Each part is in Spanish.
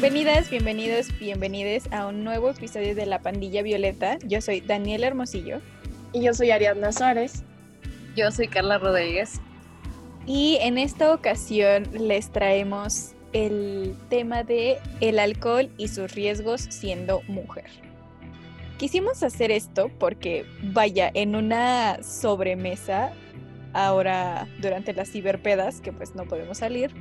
Bienvenidas, bienvenidos, bienvenides a un nuevo episodio de La Pandilla Violeta. Yo soy Daniela Hermosillo. Y yo soy Ariadna Suárez. Yo soy Carla Rodríguez. Y en esta ocasión les traemos el tema de el alcohol y sus riesgos siendo mujer. Quisimos hacer esto porque, vaya, en una sobremesa, ahora durante las ciberpedas, que pues no podemos salir,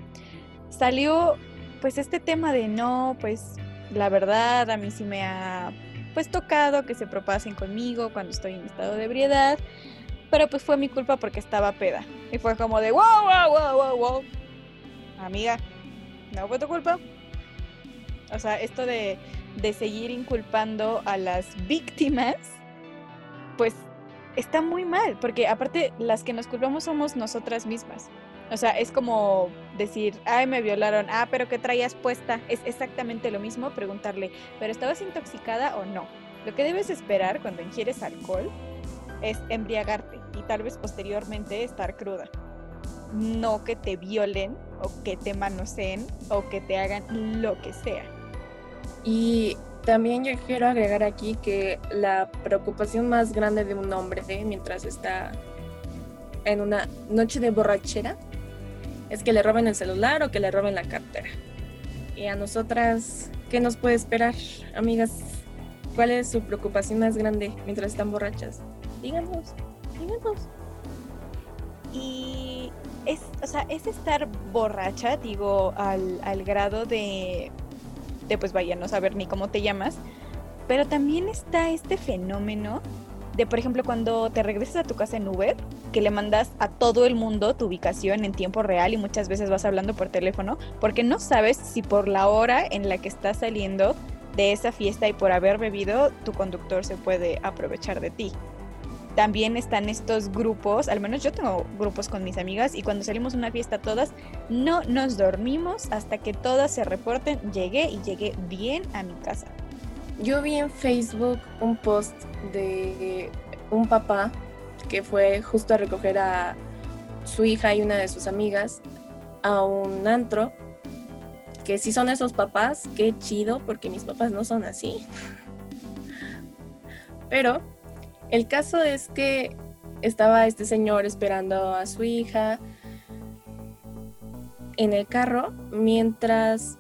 salió pues este tema de no, pues la verdad a mí sí me ha pues tocado que se propasen conmigo cuando estoy en estado de ebriedad, pero pues fue mi culpa porque estaba peda. Y fue como de wow, wow, wow, wow, wow. Amiga, no fue tu culpa. O sea, esto de, de seguir inculpando a las víctimas, pues está muy mal, porque aparte las que nos culpamos somos nosotras mismas. O sea, es como decir, ay, me violaron, ah, pero ¿qué traías puesta? Es exactamente lo mismo preguntarle, ¿pero estabas intoxicada o no? Lo que debes esperar cuando ingieres alcohol es embriagarte y tal vez posteriormente estar cruda. No que te violen o que te manoseen o que te hagan lo que sea. Y también yo quiero agregar aquí que la preocupación más grande de un hombre mientras está en una noche de borrachera es que le roben el celular o que le roben la cartera. Y a nosotras, ¿qué nos puede esperar, amigas? ¿Cuál es su preocupación más grande mientras están borrachas? Díganos, díganos. Y es, o sea, es estar borracha, digo, al, al grado de, de, pues vaya, no saber ni cómo te llamas, pero también está este fenómeno de, por ejemplo, cuando te regresas a tu casa en Uber, que le mandas a todo el mundo tu ubicación en tiempo real y muchas veces vas hablando por teléfono, porque no sabes si por la hora en la que estás saliendo de esa fiesta y por haber bebido, tu conductor se puede aprovechar de ti. También están estos grupos, al menos yo tengo grupos con mis amigas y cuando salimos a una fiesta todas, no nos dormimos hasta que todas se reporten, llegué y llegué bien a mi casa. Yo vi en Facebook un post de un papá que fue justo a recoger a su hija y una de sus amigas a un antro. Que si son esos papás, qué chido, porque mis papás no son así. Pero el caso es que estaba este señor esperando a su hija en el carro mientras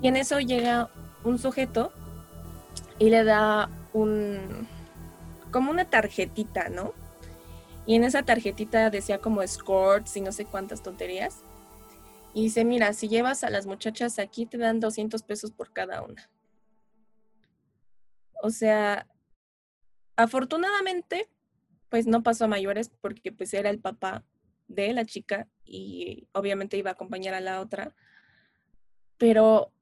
y en eso llega un sujeto y le da un como una tarjetita, ¿no? Y en esa tarjetita decía como escorts y no sé cuántas tonterías. Y dice, mira, si llevas a las muchachas aquí te dan 200 pesos por cada una. O sea, afortunadamente, pues no pasó a mayores porque pues era el papá de la chica y obviamente iba a acompañar a la otra. Pero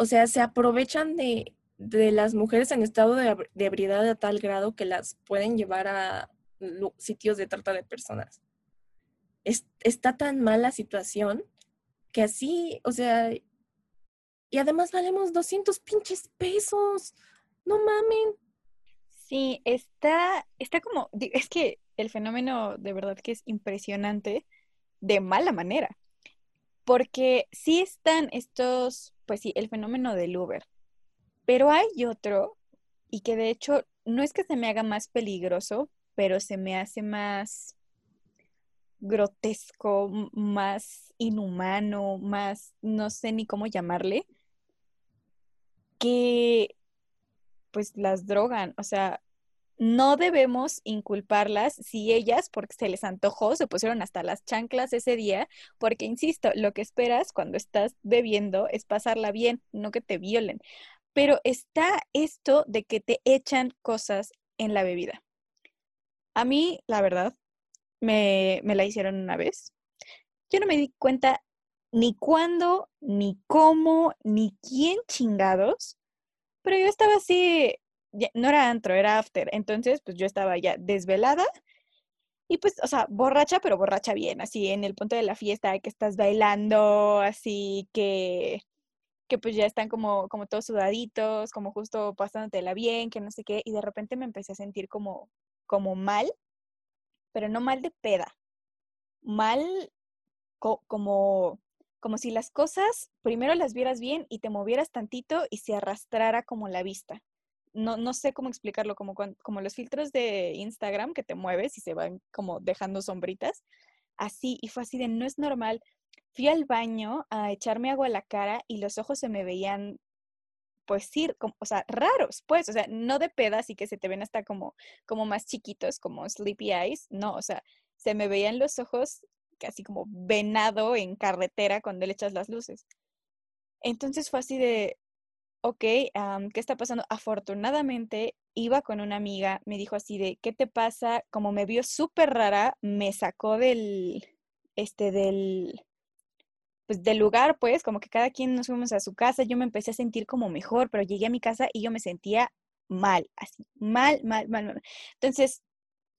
o sea, se aprovechan de, las mujeres en estado de, ebriedad a tal grado que las pueden llevar a sitios de trata de personas. está tan mal la situación que así, o sea, y además valemos 200 pinches pesos. No mamen. Sí, está, está como, es que el fenómeno de verdad que es impresionante de mala manera. Porque sí están estos, pues sí, el fenómeno del Uber. Pero hay otro, y que de hecho no es que se me haga más peligroso, pero se me hace más grotesco, más inhumano, más, no sé ni cómo llamarle, que pues las drogan. O sea, no debemos inculparlas si ellas, porque se les antojó, se pusieron hasta las chanclas ese día, porque, insisto, lo que esperas cuando estás bebiendo es pasarla bien, no que te violen. Pero está esto de que te echan cosas en la bebida. A mí, la verdad, me, me la hicieron una vez. Yo no me di cuenta ni cuándo, ni cómo, ni quién chingados, pero yo estaba así no era antro, era after. Entonces, pues yo estaba ya desvelada y pues, o sea, borracha, pero borracha bien, así en el punto de la fiesta que estás bailando, así que que pues ya están como, como todos sudaditos, como justo pasándotela bien, que no sé qué, y de repente me empecé a sentir como, como mal, pero no mal de peda, mal como como si las cosas primero las vieras bien y te movieras tantito y se arrastrara como la vista. No, no sé cómo explicarlo, como, como los filtros de Instagram que te mueves y se van como dejando sombritas. Así, y fue así de, no es normal. Fui al baño a echarme agua a la cara y los ojos se me veían pues sí, como, o sea, raros, pues, o sea, no de pedas y que se te ven hasta como, como más chiquitos, como sleepy eyes, no, o sea, se me veían los ojos casi como venado en carretera cuando le echas las luces. Entonces fue así de, ok, ¿qué está pasando? Afortunadamente iba con una amiga, me dijo así de, ¿qué te pasa? Como me vio súper rara, me sacó del, este, del, pues del lugar, pues, como que cada quien nos fuimos a su casa, yo me empecé a sentir como mejor, pero llegué a mi casa y yo me sentía mal, así, mal, mal, mal, mal. Entonces,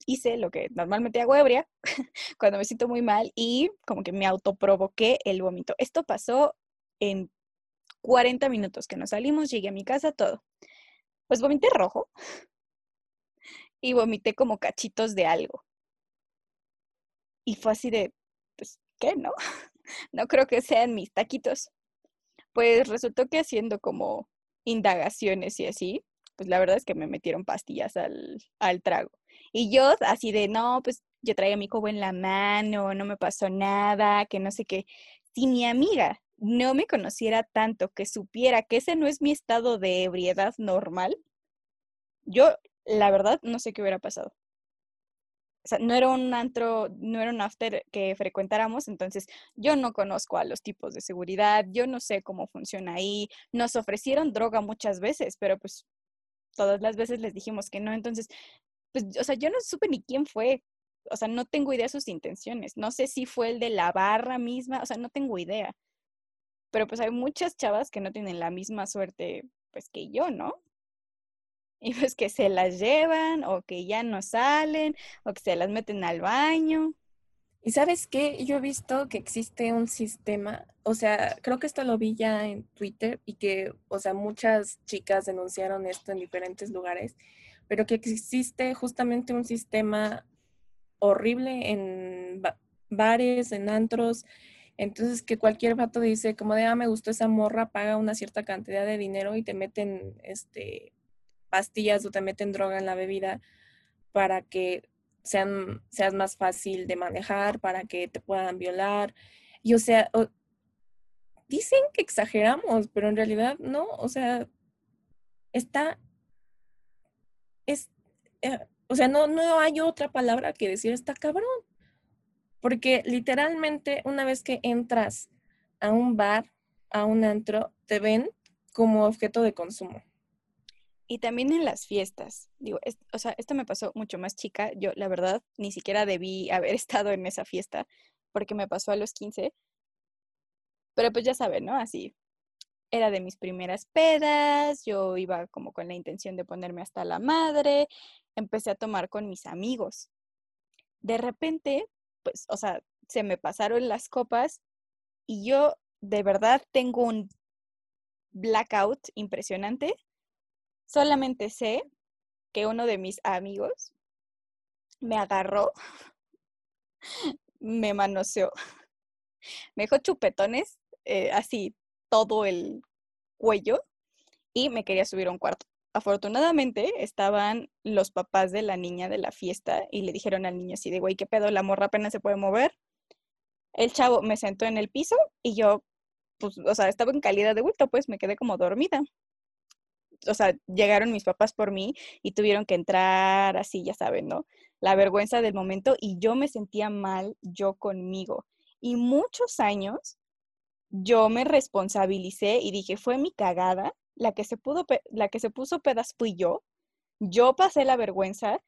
hice lo que normalmente hago ebria cuando me siento muy mal y como que me autoprovoqué el vómito. Esto pasó en 40 minutos que nos salimos, llegué a mi casa, todo. Pues vomité rojo y vomité como cachitos de algo. Y fue así de, pues, ¿qué, no? no creo que sean mis taquitos. Pues resultó que haciendo como indagaciones y así, pues la verdad es que me metieron pastillas al, al trago. Y yo así de, no, pues yo traía mi cobo en la mano, no me pasó nada, que no sé qué. Si mi amiga no me conociera tanto, que supiera que ese no es mi estado de ebriedad normal, yo la verdad no sé qué hubiera pasado o sea, no era un antro, no era un after que frecuentáramos, entonces yo no conozco a los tipos de seguridad, yo no sé cómo funciona ahí. Nos ofrecieron droga muchas veces, pero pues todas las veces les dijimos que no, entonces, pues, o sea, yo no supe ni quién fue, o sea, no tengo idea de sus intenciones, no sé si fue el de la barra misma, o sea, no tengo idea. Pero pues hay muchas chavas que no tienen la misma suerte, pues, que yo, ¿no? Y pues que se las llevan o que ya no salen o que se las meten al baño. Y sabes qué, yo he visto que existe un sistema, o sea, creo que esto lo vi ya en Twitter y que, o sea, muchas chicas denunciaron esto en diferentes lugares, pero que existe justamente un sistema horrible en bares, en antros, entonces que cualquier vato dice como de, ah, me gustó esa morra, paga una cierta cantidad de dinero y te meten, este, pastillas o te meten droga en la bebida para que sean, seas más fácil de manejar, para que te puedan violar. Y o sea, dicen que exageramos, pero en realidad no, o sea, está, es, eh, o sea, no, no hay otra palabra que decir está cabrón. Porque literalmente una vez que entras a un bar, a un antro, te ven como objeto de consumo. Y también en las fiestas. Digo, o sea, esto me pasó mucho más chica. Yo, la verdad, ni siquiera debí haber estado en esa fiesta porque me pasó a los 15. Pero pues ya saben, ¿no? Así. Era de mis primeras pedas, yo iba como con la intención de ponerme hasta la madre, empecé a tomar con mis amigos. De repente, pues, o sea, se me pasaron las copas y yo de verdad tengo un blackout impresionante Solamente sé que uno de mis amigos me agarró, me manoseó, me dejó chupetones, eh, así todo el cuello, y me quería subir a un cuarto. Afortunadamente estaban los papás de la niña de la fiesta y le dijeron al niño así de, güey, ¿qué pedo? La morra apenas se puede mover. El chavo me sentó en el piso y yo, pues, o sea, estaba en calidad de bulto, pues me quedé como dormida o sea, llegaron mis papás por mí y tuvieron que entrar así, ya saben, ¿no? La vergüenza del momento y yo me sentía mal yo conmigo. Y muchos años yo me responsabilicé y dije, fue mi cagada, la que se pudo la que se puso pedas fui yo. Yo pasé la vergüenza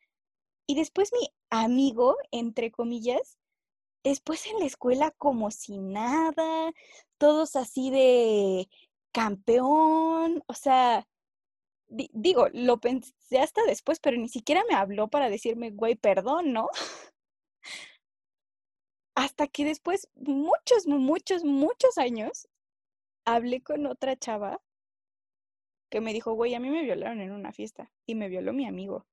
y después mi amigo, entre comillas, después en la escuela como si nada, todos así de campeón, o sea, digo, lo pensé hasta después, pero ni siquiera me habló para decirme, güey, perdón, ¿no? hasta que después, muchos, muchos, muchos años, hablé con otra chava que me dijo, güey, a mí me violaron en una fiesta y me violó mi amigo.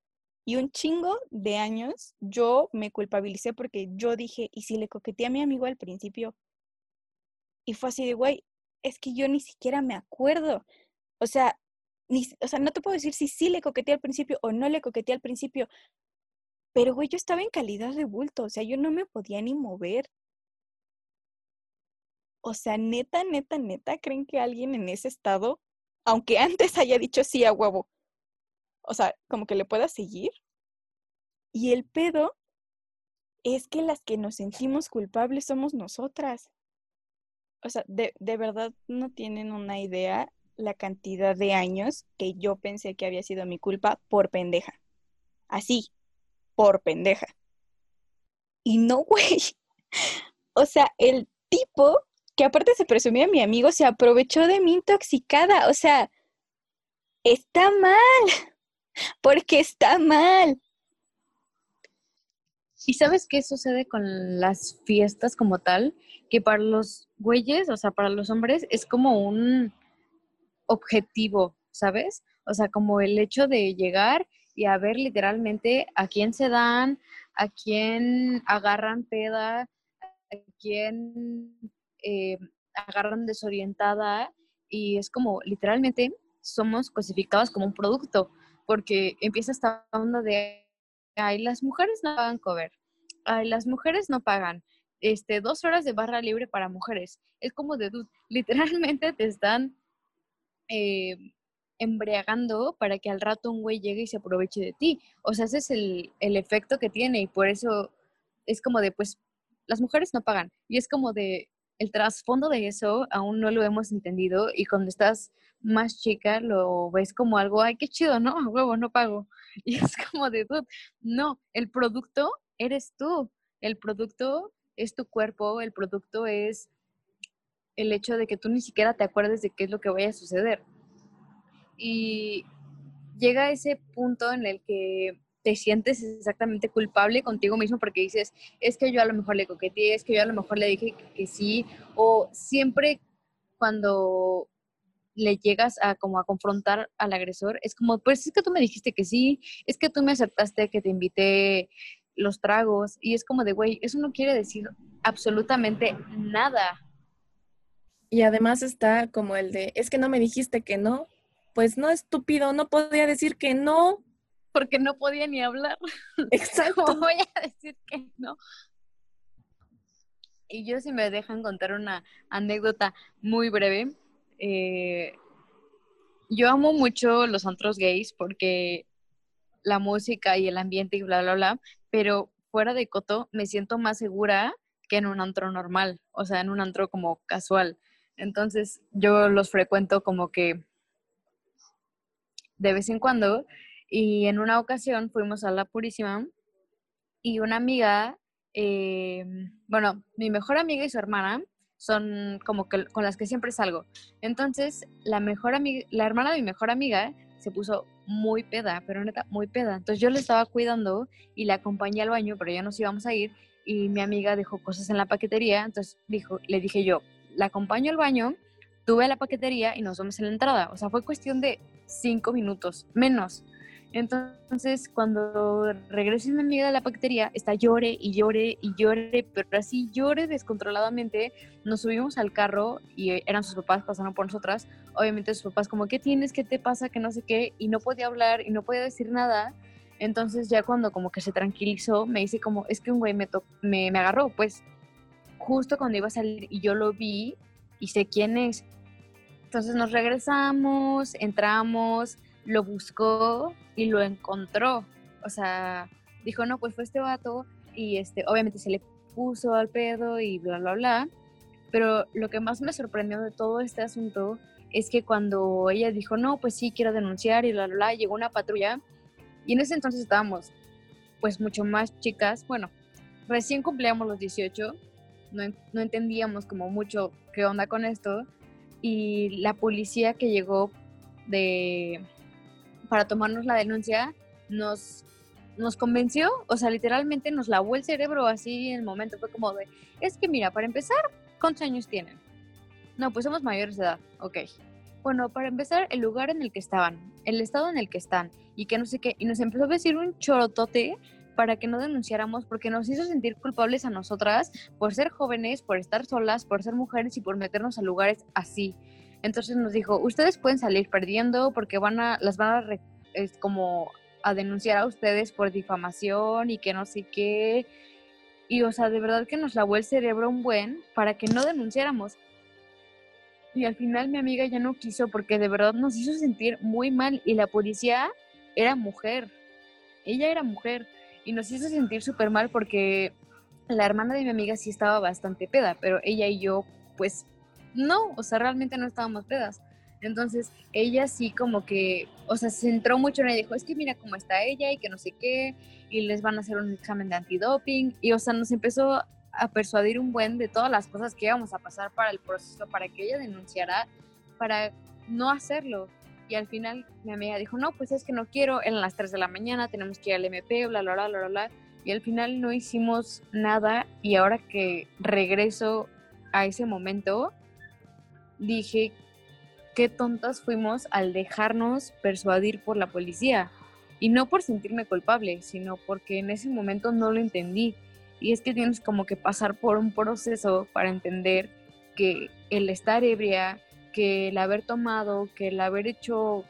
Y un chingo de años yo me culpabilicé porque yo dije, ¿y si le coqueteé a mi amigo al principio? Y fue así de, güey, es que yo ni siquiera me acuerdo. O sea, ni, o sea, no te puedo decir si sí le coqueteé al principio o no le coqueteé al principio. Pero, güey, yo estaba en calidad de bulto. O sea, yo no me podía ni mover. O sea, neta, neta, neta, ¿creen que alguien en ese estado, aunque antes haya dicho sí a huevo, o sea, como que le pueda seguir? Y el pedo es que las que nos sentimos culpables somos nosotras. O sea, de, de verdad no tienen una idea la cantidad de años que yo pensé que había sido mi culpa por pendeja. Así, por pendeja. Y no, güey. O sea, el tipo que aparte se presumía mi amigo se aprovechó de mi intoxicada. O sea, está mal. Porque está mal. ¿Y sabes qué sucede con las fiestas como tal? Que para los güeyes, o sea, para los hombres, es como un objetivo, ¿sabes? O sea, como el hecho de llegar y a ver literalmente a quién se dan, a quién agarran peda, a quién eh, agarran desorientada y es como literalmente somos cosificados como un producto porque empieza esta onda de ay, las mujeres no pagan cover, ay, las mujeres no pagan, este, dos horas de barra libre para mujeres. Es como de, literalmente te están eh, embriagando para que al rato un güey llegue y se aproveche de ti. O sea, ese es el, el efecto que tiene y por eso es como de, pues, las mujeres no pagan. Y es como de, el trasfondo de eso aún no lo hemos entendido y cuando estás más chica lo ves como algo, ay, qué chido, ¿no? Huevo, no pago. Y es como de, no, el producto eres tú, el producto es tu cuerpo, el producto es el hecho de que tú ni siquiera te acuerdes de qué es lo que vaya a suceder. Y llega ese punto en el que te sientes exactamente culpable contigo mismo porque dices, es que yo a lo mejor le coqueteé, es que yo a lo mejor le dije que, sí, o siempre cuando le llegas a como a confrontar al agresor, es como, pues es que tú me dijiste que sí, es que tú me aceptaste que te invité los tragos, y es como de, güey, eso no quiere decir absolutamente nada. Y además está como el de, es que no me dijiste que no, pues no, estúpido, no podía decir que no porque no podía ni hablar. Exacto. voy a decir que no? Y yo si me dejan contar una anécdota muy breve, eh, yo amo mucho los antros gays porque la música y el ambiente y bla, bla, bla, pero fuera de Coto me siento más segura que en un antro normal, o sea, en un antro como casual. Entonces yo los frecuento como que de vez en cuando y en una ocasión fuimos a La Purísima y una amiga, eh, bueno, mi mejor amiga y su hermana son como que con las que siempre salgo. Entonces, la mejor amiga, la hermana de mi mejor amiga se puso muy peda, pero neta, muy peda. Entonces yo le estaba cuidando y la acompañé al baño, pero ya nos íbamos a ir y mi amiga dejó cosas en la paquetería. Entonces dijo, le dije yo, la acompaño al baño, tuve la paquetería y nos vamos en la entrada. O sea, fue cuestión de cinco minutos, menos. Entonces, cuando regresa mi amiga de la paquetería, está llore y llore y llore, pero así llore descontroladamente. Nos subimos al carro y eran sus papás, pasaron por nosotras. Obviamente sus papás como, ¿qué tienes? ¿Qué te pasa? Que no sé qué. Y no podía hablar y no podía decir nada. Entonces ya cuando como que se tranquilizó, me dice como, es que un güey me, me, me agarró, pues justo cuando iba a salir y yo lo vi y sé quién es. Entonces nos regresamos, entramos, lo buscó y lo encontró. O sea, dijo, no, pues fue este vato y este, obviamente se le puso al pedo y bla, bla, bla. Pero lo que más me sorprendió de todo este asunto es que cuando ella dijo, no, pues sí, quiero denunciar y bla, bla, llegó una patrulla y en ese entonces estábamos pues mucho más chicas, bueno, recién cumplíamos los 18, no, no entendíamos como mucho qué onda con esto y la policía que llegó de, para tomarnos la denuncia, nos, nos convenció, o sea, literalmente nos lavó el cerebro así en el momento. Fue como de, es que mira, para empezar, ¿cuántos años tienen? No, pues somos mayores de edad, ok. Bueno, para empezar, el lugar en el que estaban, el estado en el que están, y que no sé qué, y nos empezó a decir un chorotote para que no denunciáramos porque nos hizo sentir culpables a nosotras por ser jóvenes, por estar solas, por ser mujeres y por meternos a lugares así. Entonces nos dijo, ustedes pueden salir perdiendo porque van a, las van a es como a denunciar a ustedes por difamación y que no sé qué. Y o sea, de verdad que nos lavó el cerebro un buen para que no denunciáramos. Y al final mi amiga ya no quiso porque de verdad nos hizo sentir muy mal y la policía era mujer. Ella era mujer y nos hizo sentir súper mal porque la hermana de mi amiga sí estaba bastante peda, pero ella y yo pues no, o sea, realmente no estábamos pedas. Entonces, ella sí como que, o sea, se centró mucho en ella, dijo, es que mira cómo está ella y que no sé qué, y les van a hacer un examen de antidoping, y o sea, nos empezó a persuadir un buen de todas las cosas que íbamos a pasar para el proceso, para que ella denunciara, para no hacerlo. Y al final mi amiga dijo, no, pues es que no quiero, eran las 3 de la mañana, tenemos que ir al MP, bla, bla, bla, bla, bla. Y al final no hicimos nada y ahora que regreso a ese momento, dije, qué tontas fuimos al dejarnos persuadir por la policía. Y no por sentirme culpable, sino porque en ese momento no lo entendí. Y es que tienes como que pasar por un proceso para entender que el estar ebria, que el haber tomado, que el haber hecho,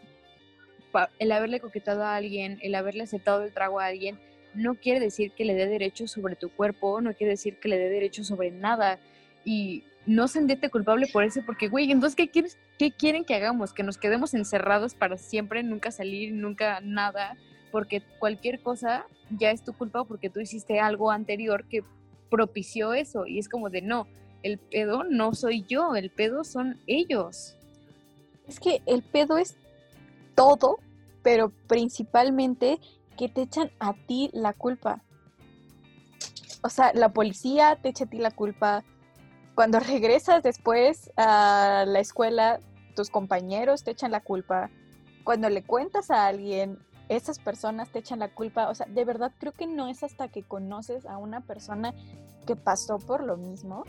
el haberle coquetado a alguien, el haberle aceptado el trago a alguien, no quiere decir que le dé derecho sobre tu cuerpo, no quiere decir que le dé derecho sobre nada. Y no sentirte culpable por eso, porque, güey, entonces, ¿qué, quieres, ¿qué quieren que hagamos? Que nos quedemos encerrados para siempre, nunca salir, nunca nada, porque cualquier cosa ya es tu culpa porque tú hiciste algo anterior que propició eso. Y es como de, no, el pedo no soy yo, el pedo son ellos. Es que el pedo es todo, pero principalmente que te echan a ti la culpa. O sea, la policía te echa a ti la culpa, cuando regresas después a la escuela, tus compañeros te echan la culpa. Cuando le cuentas a alguien, esas personas te echan la culpa. O sea, de verdad creo que no es hasta que conoces a una persona que pasó por lo mismo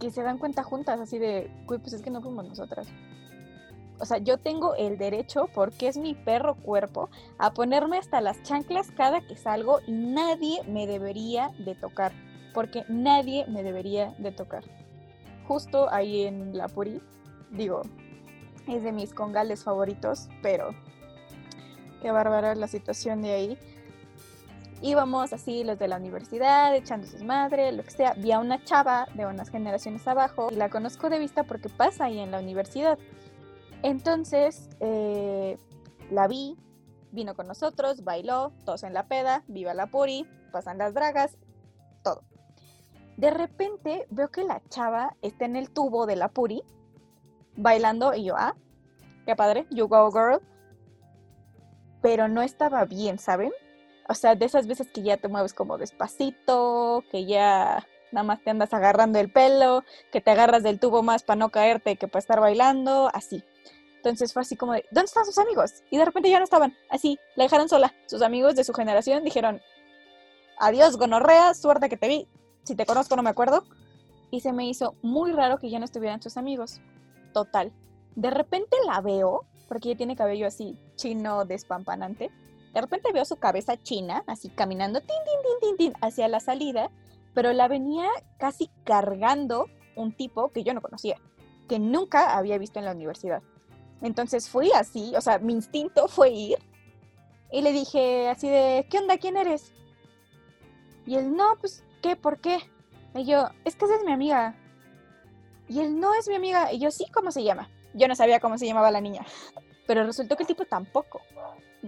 que se dan cuenta juntas, así de, uy, pues es que no fuimos nosotras. O sea, yo tengo el derecho, porque es mi perro cuerpo, a ponerme hasta las chanclas cada que salgo y nadie me debería de tocar porque nadie me debería de tocar. Justo ahí en la Puri, digo, es de mis congales favoritos, pero qué bárbara la situación de ahí. Íbamos así los de la universidad, echando sus madres, lo que sea. Vi a una chava de unas generaciones abajo y la conozco de vista porque pasa ahí en la universidad. Entonces, eh, la vi, vino con nosotros, bailó, todos en la peda, viva la puri, pasan las dragas. De repente veo que la chava está en el tubo de la Puri bailando y yo, ah, qué padre, you go girl. Pero no estaba bien, ¿saben? O sea, de esas veces que ya te mueves como despacito, que ya nada más te andas agarrando el pelo, que te agarras del tubo más para no caerte que para estar bailando, así. Entonces fue así como de, ¿dónde están sus amigos? Y de repente ya no estaban, así, la dejaron sola. Sus amigos de su generación dijeron, adiós, gonorrea, suerte que te vi, si te conozco no me acuerdo. Y se me hizo muy raro que ya no estuvieran sus amigos. Total. De repente la veo, porque ella tiene cabello así chino despampanante. De repente veo su cabeza china, así caminando, tin, tin, tin, hacia la salida, pero la venía casi cargando un tipo que yo no conocía, que nunca había visto en la universidad. Entonces fui así, o sea, mi instinto fue ir y le dije así de, ¿qué onda? ¿Quién eres? Y él, no, pues ¿qué? ¿Por qué? Y yo, es que esa es mi amiga. Y él, no es mi amiga. Y yo, sí, ¿cómo se llama? Yo no sabía cómo se llamaba la niña. Pero resultó que el tipo tampoco.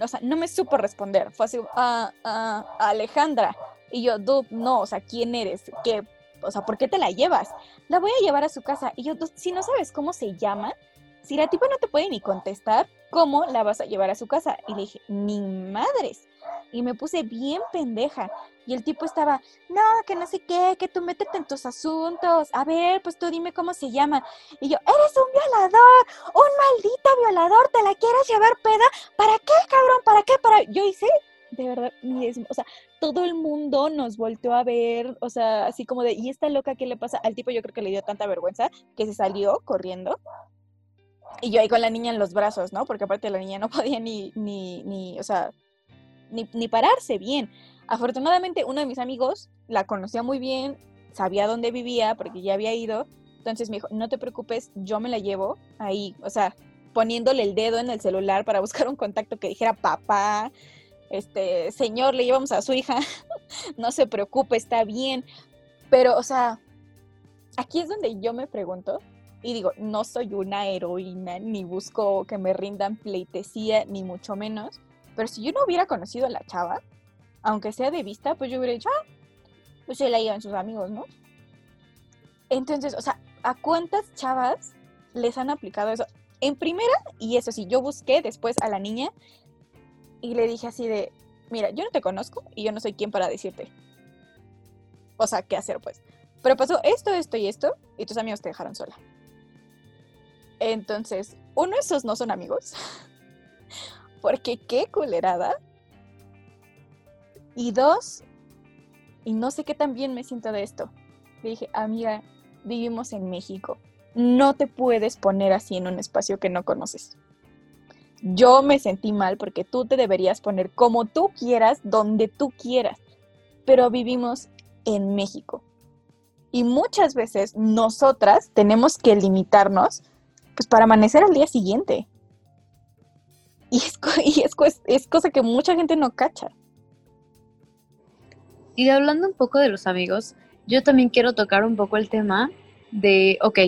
O sea, no me supo responder. Fue así, ah, ah, Alejandra. Y yo, dude, no, o sea, ¿quién eres? ¿Qué? O sea, ¿por qué te la llevas? La voy a llevar a su casa. Y yo, si no sabes cómo se llama, si la tipa no te puede ni contestar, ¿cómo la vas a llevar a su casa? Y le dije, ni madres. Y me puse bien pendeja. Y el tipo estaba, no, que no sé qué, que tú métete en tus asuntos. A ver, pues tú dime cómo se llama. Y yo, eres un violador, un maldito violador, te la quieres llevar peda. ¿Para qué, cabrón? ¿Para qué? Para... Yo hice, de verdad, o sea, todo el mundo nos volteó a ver, o sea, así como de, ¿y esta loca qué le pasa? Al tipo yo creo que le dio tanta vergüenza que se salió corriendo y yo ahí con la niña en los brazos, ¿no? Porque aparte la niña no podía ni, ni, ni, o sea, ni, ni pararse bien. Afortunadamente, uno de mis amigos la conocía muy bien, sabía dónde vivía porque ya había ido. Entonces me dijo, no te preocupes, yo me la llevo ahí, o sea, poniéndole el dedo en el celular para buscar un contacto que dijera papá, este, señor, le llevamos a su hija, no se preocupe, está bien. Pero, o sea, aquí es donde yo me pregunto, y digo, no soy una heroína, ni busco que me rindan pleitesía, ni mucho menos, pero si yo no hubiera conocido a la chava, aunque sea de vista, pues yo hubiera dicho, ah, pues se la llevan sus amigos, ¿no? Entonces, o sea, ¿a cuántas chavas les han aplicado eso? En primera, y eso sí, yo busqué después a la niña y le dije así de, mira, yo no te conozco y yo no soy quien para decirte. O sea, ¿qué hacer pues? Pero pasó esto, esto y esto y tus amigos te dejaron sola. Entonces, uno, esos no son amigos. Porque qué culerada. Y dos, y no sé qué tan bien me siento de esto. Le dije, amiga, vivimos en México. No te puedes poner así en un espacio que no conoces. Yo me sentí mal porque tú te deberías poner como tú quieras, donde tú quieras. Pero vivimos en México. Y muchas veces nosotras tenemos que limitarnos pues para amanecer al día siguiente. Y es, y es, es cosa que mucha gente no cacha. Y hablando un poco de los amigos, yo también quiero tocar un poco el tema de, ok,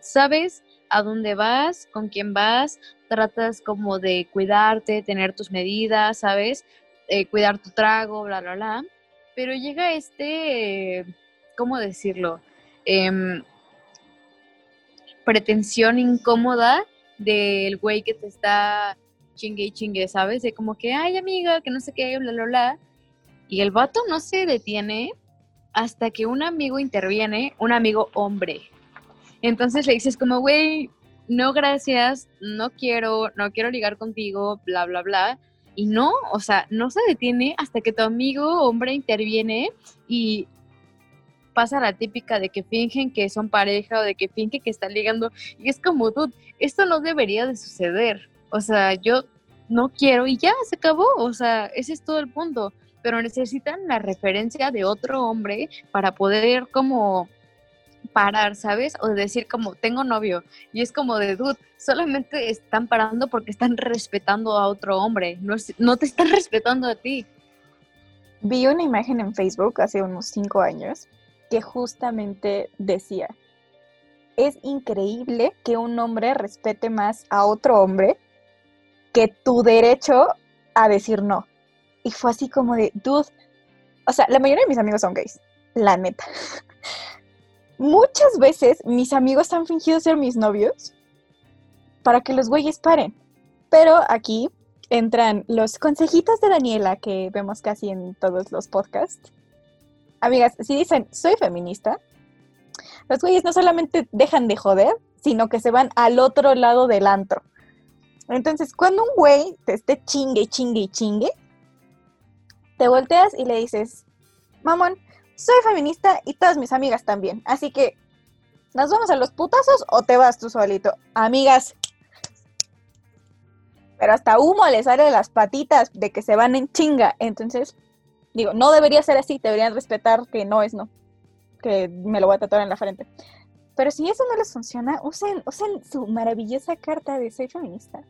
¿sabes a dónde vas? ¿Con quién vas? Tratas como de cuidarte, tener tus medidas, ¿sabes? Eh, cuidar tu trago, bla, bla, bla. Pero llega este, ¿cómo decirlo? Em, pretensión incómoda del güey que te está chingue y chingue, ¿sabes? De como que, ay, amiga, que no sé qué, bla, bla, bla. Y el vato no se detiene hasta que un amigo interviene, un amigo hombre. Entonces le dices como, güey, no gracias, no quiero, no quiero ligar contigo, bla, bla, bla. Y no, o sea, no se detiene hasta que tu amigo hombre interviene y pasa la típica de que fingen que son pareja o de que fingen que están ligando. Y es como, dude, esto no debería de suceder. O sea, yo no quiero y ya se acabó. O sea, ese es todo el punto pero necesitan la referencia de otro hombre para poder como parar, ¿sabes? O decir como, tengo novio. Y es como de, dude, solamente están parando porque están respetando a otro hombre, no, no te están respetando a ti. Vi una imagen en Facebook hace unos cinco años que justamente decía, es increíble que un hombre respete más a otro hombre que tu derecho a decir no. Y fue así como de, dude, o sea, la mayoría de mis amigos son gays, la neta. Muchas veces mis amigos han fingido ser mis novios para que los güeyes paren. Pero aquí entran los consejitos de Daniela que vemos casi en todos los podcasts. Amigas, si dicen soy feminista, los güeyes no solamente dejan de joder, sino que se van al otro lado del antro. Entonces, cuando un güey te esté chingue, chingue, chingue, te volteas y le dices, mamón, soy feminista y todas mis amigas también, así que, ¿nos vamos a los putazos o te vas tú solito? Amigas, pero hasta humo le sale de las patitas de que se van en chinga, entonces, digo, no debería ser así, deberían respetar que no es no, que me lo voy a tatuar en la frente. Pero si eso no les funciona, usen, usen su maravillosa carta de soy feminista.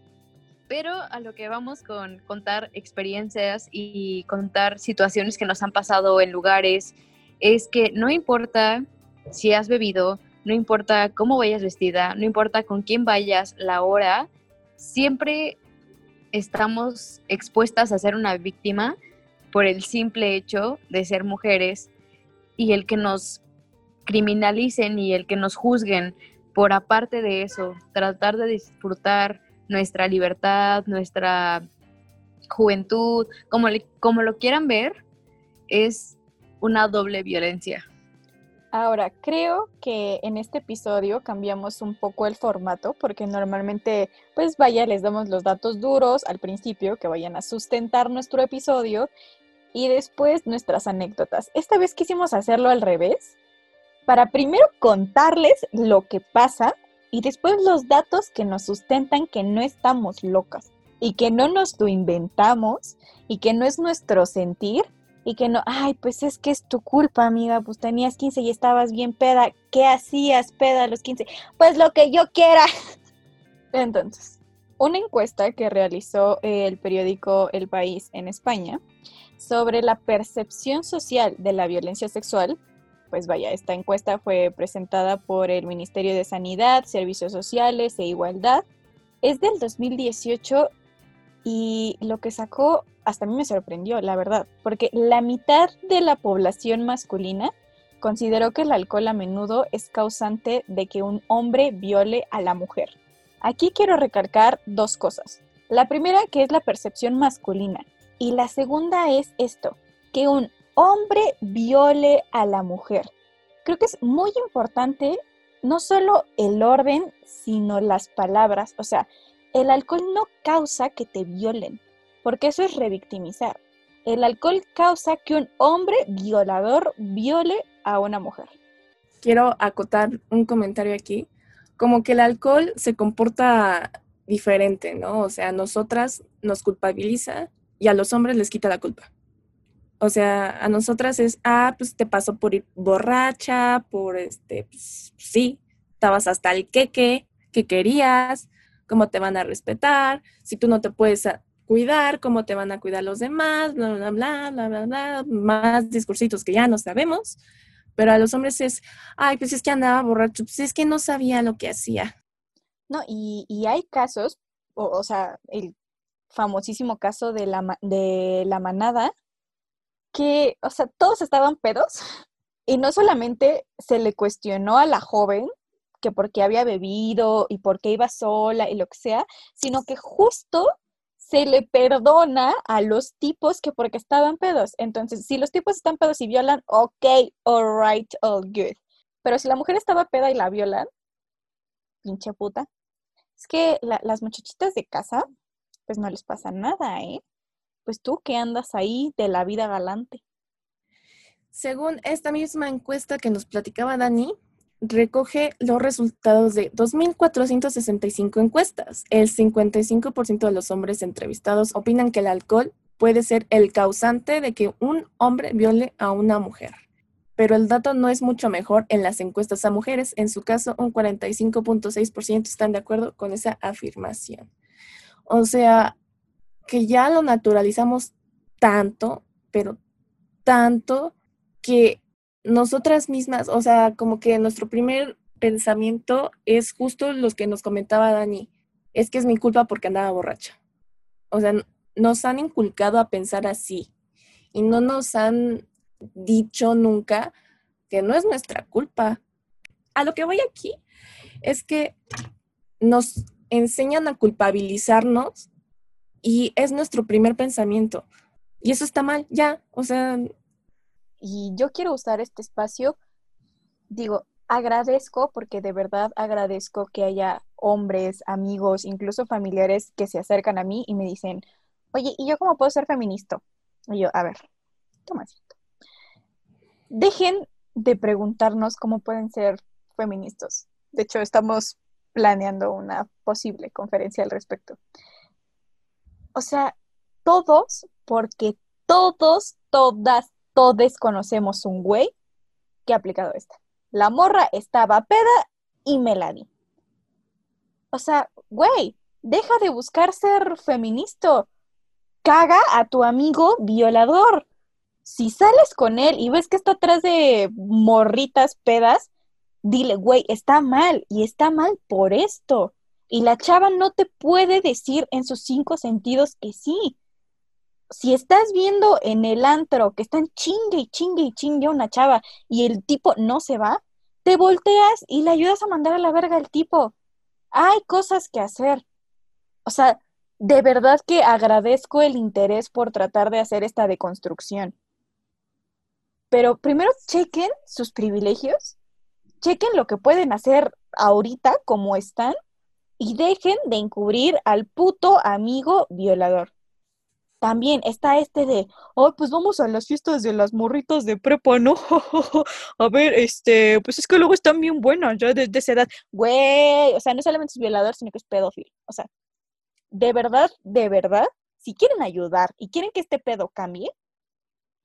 Pero a lo que vamos con contar experiencias y contar situaciones que nos han pasado en lugares, es que no importa si has bebido, no importa cómo vayas vestida, no importa con quién vayas, la hora, siempre estamos expuestas a ser una víctima por el simple hecho de ser mujeres y el que nos criminalicen y el que nos juzguen por aparte de eso, tratar de disfrutar nuestra libertad, nuestra juventud, como, como lo quieran ver, es una doble violencia. Ahora, creo que en este episodio cambiamos un poco el formato porque normalmente, pues vaya, les damos los datos duros al principio que vayan a sustentar nuestro episodio y después nuestras anécdotas. Esta vez quisimos hacerlo al revés para primero contarles lo que pasa y después los datos que nos sustentan que no estamos locas. y que no nos lo inventamos y que no es nuestro sentir y que no, ay, pues es que es tu culpa, amiga, pues tenías 15 y estabas bien peda, ¿qué hacías peda a los 15? Pues lo que yo quiera. Entonces, una encuesta que realizó el periódico El País en España sobre la percepción social de la violencia sexual, pues vaya, esta encuesta fue presentada por el Ministerio de Sanidad, Servicios Sociales e Igualdad, es del 2018 y lo que sacó hasta a mí me sorprendió, la verdad, porque la mitad de la población masculina consideró que el alcohol a menudo es causante de que un hombre viole a la mujer. Aquí quiero recalcar dos cosas. La primera que es la percepción masculina y la segunda es esto, que un hombre viole a la mujer. Creo que es muy importante no solo el orden, sino las palabras. O sea, el alcohol no causa que te violen, porque eso es revictimizar. El alcohol causa que un hombre violador viole a una mujer. Quiero acotar un comentario aquí, como que el alcohol se comporta diferente, ¿no? O sea, a nosotras nos culpabiliza y a los hombres les quita la culpa. O sea, a nosotras es, ah, pues te pasó por ir borracha, por este, pues sí, estabas hasta el queque, que querías, cómo te van a respetar, si tú no te puedes cuidar, cómo te van a cuidar los demás, bla, bla, bla, bla, bla, bla, más discursitos que ya no sabemos. Pero a los hombres es, ay, pues es que andaba borracho, pues es que no sabía lo que hacía. No, y, hay casos, o, o, sea, el famosísimo caso de la, de la manada, que, o sea, todos estaban pedos y no solamente se le cuestionó a la joven que por qué había bebido y por qué iba sola y lo que sea, sino que justo se le perdona a los tipos que porque estaban pedos. Entonces, si los tipos están pedos y violan, ok, all right, all good. Pero si la mujer estaba peda y la violan, pinche puta. Es que las muchachitas de casa, pues no les pasa nada, ¿eh? Pues tú que andas ahí de la vida galante. Según esta misma encuesta que nos platicaba Dani, recoge los resultados de 2.465 encuestas. El 55% de los hombres entrevistados opinan que el alcohol puede ser el causante de que un hombre viole a una mujer. Pero el dato no es mucho mejor en las encuestas a mujeres. En su caso, un 45.6% están de acuerdo con esa afirmación. O sea, que ya lo naturalizamos tanto, pero tanto que nosotras mismas, o sea, como que nuestro primer pensamiento es justo los que nos comentaba Dani, es que es mi culpa porque andaba borracha. O sea, nos han inculcado a pensar así y no nos han dicho nunca que no es nuestra culpa. A lo que voy aquí es que nos enseñan a culpabilizarnos y es nuestro primer pensamiento. Y eso está mal, ya, o sea, y yo quiero usar este espacio, digo, agradezco porque de verdad agradezco que haya hombres, amigos, incluso familiares que se acercan a mí y me dicen, oye, ¿y yo cómo puedo ser feminista? Y yo, a ver, toma asiento. Dejen de preguntarnos cómo pueden ser feministas. De hecho, estamos planeando una posible conferencia al respecto. O sea, todos, porque todos, todas, todos conocemos un güey que ha aplicado esta. La morra estaba peda y me la di. O sea, güey, deja de buscar ser feminista. Caga a tu amigo violador. Si sales con él y ves que está atrás de morritas pedas, dile, güey, está mal y está mal por esto. Y la chava no te puede decir en sus cinco sentidos que sí si estás viendo en el antro que están chingue y chingue y chingue una chava y el tipo no se va, te volteas y le ayudas a mandar a la verga al tipo. Hay cosas que hacer. O sea, de verdad que agradezco el interés por tratar de hacer esta deconstrucción. Pero primero chequen sus privilegios, chequen lo que pueden hacer ahorita como están y dejen de encubrir al puto amigo violador. También está este de, oh, pues vamos a las fiestas de las morritas de prepa, ¿no? a ver, este, pues es que luego están bien buenas ya desde esa edad. Güey, o sea, no solamente es violador, sino que es pedófilo. O sea, de verdad, de verdad, si quieren ayudar y quieren que este pedo cambie,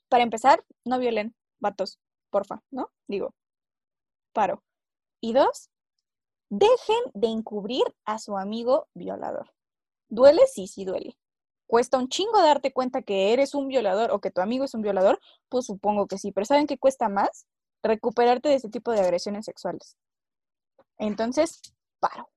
para empezar, no violen, vatos, porfa, ¿no? Digo, paro. Y dos, dejen de encubrir a su amigo violador. ¿Duele? Sí, sí duele. ¿Cuesta un chingo darte cuenta que eres un violador o que tu amigo es un violador? Pues supongo que sí, pero ¿saben qué cuesta más? Recuperarte de este tipo de agresiones sexuales. Entonces, paro.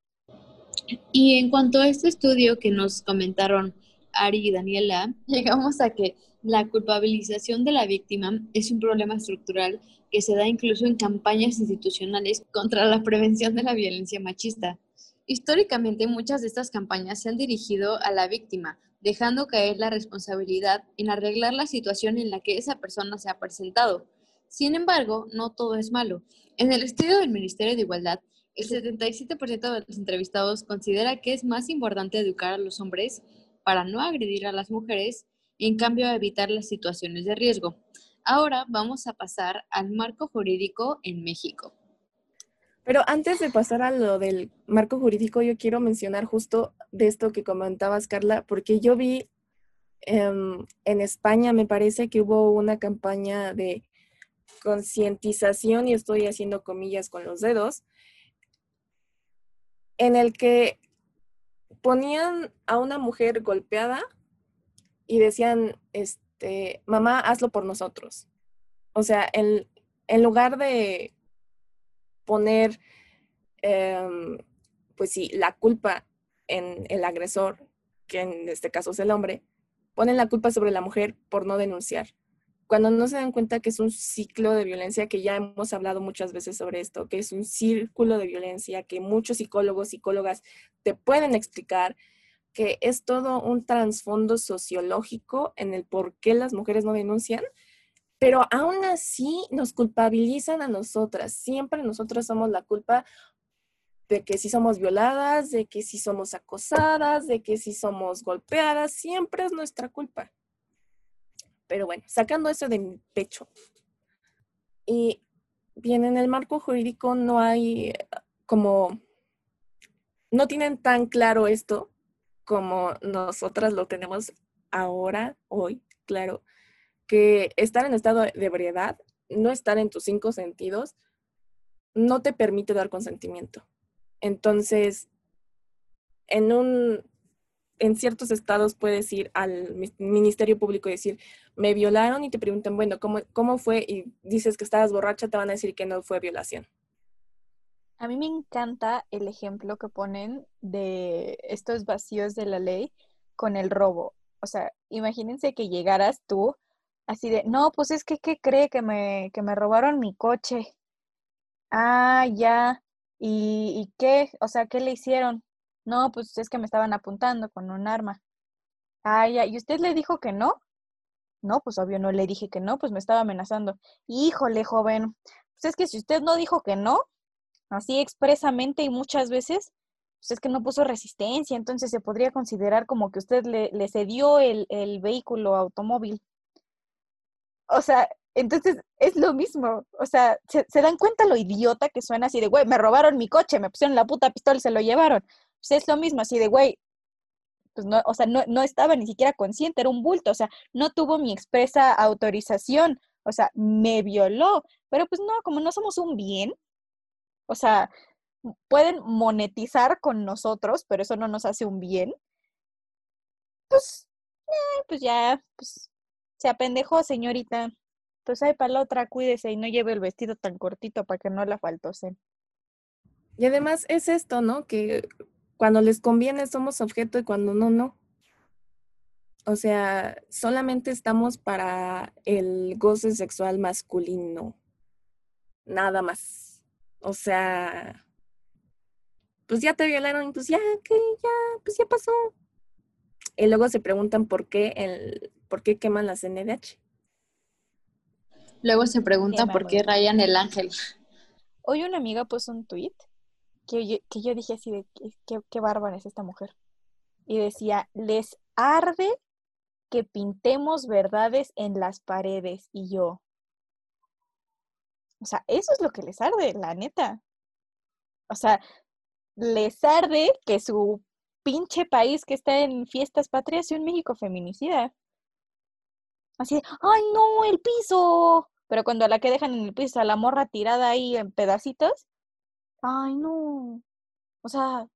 Y en cuanto a este estudio que nos comentaron Ari y Daniela, llegamos a que la culpabilización de la víctima es un problema estructural que se da incluso en campañas institucionales contra la prevención de la violencia machista. Históricamente, muchas de estas campañas se han dirigido a la víctima, dejando caer la responsabilidad en arreglar la situación en la que esa persona se ha presentado. Sin embargo, no todo es malo. En el estudio del Ministerio de Igualdad, el 77% de los entrevistados considera que es más importante educar a los hombres para no agredir a las mujeres en cambio evitar las situaciones de riesgo. Ahora vamos a pasar al marco jurídico en México. Pero antes de pasar a lo del marco jurídico, yo quiero mencionar justo de esto que comentabas, Carla, porque yo vi em, en España, me parece que hubo una campaña de concientización, y estoy haciendo comillas con los dedos, en el que ponían a una mujer golpeada y decían, este, mamá, hazlo por nosotros. O sea, en, en lugar de poner, em, pues sí, la culpa en el agresor, que en este caso es el hombre, ponen la culpa sobre la mujer por no denunciar. Cuando no se dan cuenta que es un ciclo de violencia, que ya hemos hablado muchas veces sobre esto, que es un círculo de violencia, que muchos psicólogos, psicólogas te pueden explicar, que es todo un trasfondo sociológico en el por qué las mujeres no denuncian, pero aún así nos culpabilizan a nosotras. Siempre nosotras somos la culpa de que si somos violadas, de que si somos acosadas, de que si somos golpeadas, siempre es nuestra culpa. Pero bueno, sacando eso de mi pecho. Y bien, en el marco jurídico no hay eh, como, no tienen tan claro esto como nosotras lo tenemos ahora, hoy, claro que estar en estado de ebriedad, no estar en tus cinco sentidos, no te permite dar consentimiento. Entonces, en un en ciertos estados puedes ir al Ministerio Público y decir, me violaron y te preguntan, bueno, ¿cómo, ¿cómo fue? Y dices que estabas borracha, te van a decir que no fue violación. A mí me encanta el ejemplo que ponen de estos vacíos de la ley con el robo. O sea, imagínense que llegaras tú Así de, no, pues es que, ¿qué cree que me, que me robaron mi coche? Ah, ya. ¿Y, ¿Y qué? O sea, ¿qué le hicieron? No, pues es que me estaban apuntando con un arma. Ah, ya. ¿Y usted le dijo que no? No, pues obvio no le dije que no, pues me estaba amenazando. Híjole, joven. Pues es que si usted no dijo que no, así expresamente y muchas veces, pues es que no puso resistencia, entonces se podría considerar como que usted le, cedió el, el vehículo automóvil. O sea, entonces es lo mismo. O sea, se, dan cuenta lo idiota que suena así de, güey, me robaron mi coche, me pusieron la puta pistola y se lo llevaron. Pues es lo mismo, así de, güey, pues no, o sea, no, no estaba ni siquiera consciente, era un bulto, o sea, no tuvo mi expresa autorización, o sea, me violó. Pero pues no, como no somos un bien, o sea, pueden monetizar con nosotros, pero eso no nos hace un bien. Pues, eh, pues ya, pues se apendejó, señorita. Pues ahí para la otra, cuídese y no lleve el vestido tan cortito para que no la faltose. Y además es esto, ¿no? Que cuando les conviene somos objeto y cuando no, no. O sea, solamente estamos para el goce sexual masculino. Nada más. O sea, pues ya te violaron, pues ya, que ya, pues ya pasó. Y luego se preguntan por qué el, ¿por qué queman la CNDH? Luego se pregunta por qué rayan el ángel. Hoy una amiga puso un tweet que yo, que yo dije así de qué, qué bárbara es esta mujer. Y decía, les arde que pintemos verdades en las paredes. Y yo, o sea, eso es lo que les arde, la neta. O sea, les arde que su pinche país que está en fiestas patrias y un México feminicida. Así de, ¡ay no, el piso! Pero cuando la que dejan en el piso, a la morra tirada ahí en pedacitos, ¡ay no! O sea,